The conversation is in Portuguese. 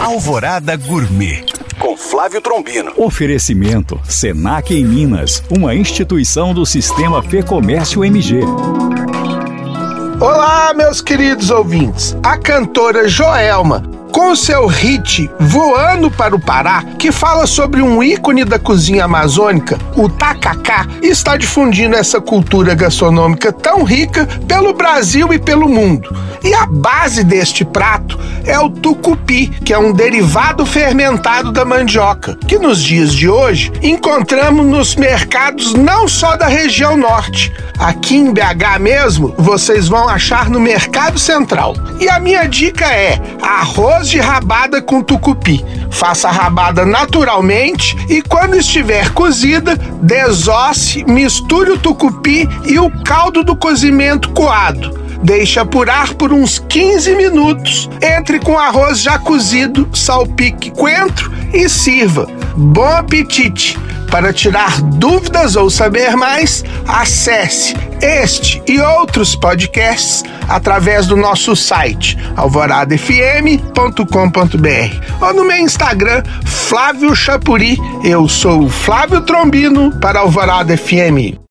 Alvorada Gourmet com Flávio Trombino. Oferecimento Senac em Minas, uma instituição do Sistema Fê Comércio MG. Olá, meus queridos ouvintes. A cantora Joelma com seu hit Voando para o Pará, que fala sobre um ícone da cozinha amazônica, o tacacá, está difundindo essa cultura gastronômica tão rica pelo Brasil e pelo mundo. E a base deste prato é o tucupi, que é um derivado fermentado da mandioca, que nos dias de hoje encontramos nos mercados não só da região norte. Aqui em BH mesmo, vocês vão achar no Mercado Central. E a minha dica é arroz de rabada com tucupi. Faça a rabada naturalmente e quando estiver cozida, desosse, misture o tucupi e o caldo do cozimento coado Deixe apurar por uns 15 minutos. Entre com arroz já cozido, salpique coentro e sirva. Bom apetite! Para tirar dúvidas ou saber mais, acesse este e outros podcasts através do nosso site alvoradafm.com.br ou no meu Instagram Flávio Chapuri. Eu sou o Flávio Trombino para Alvorada FM.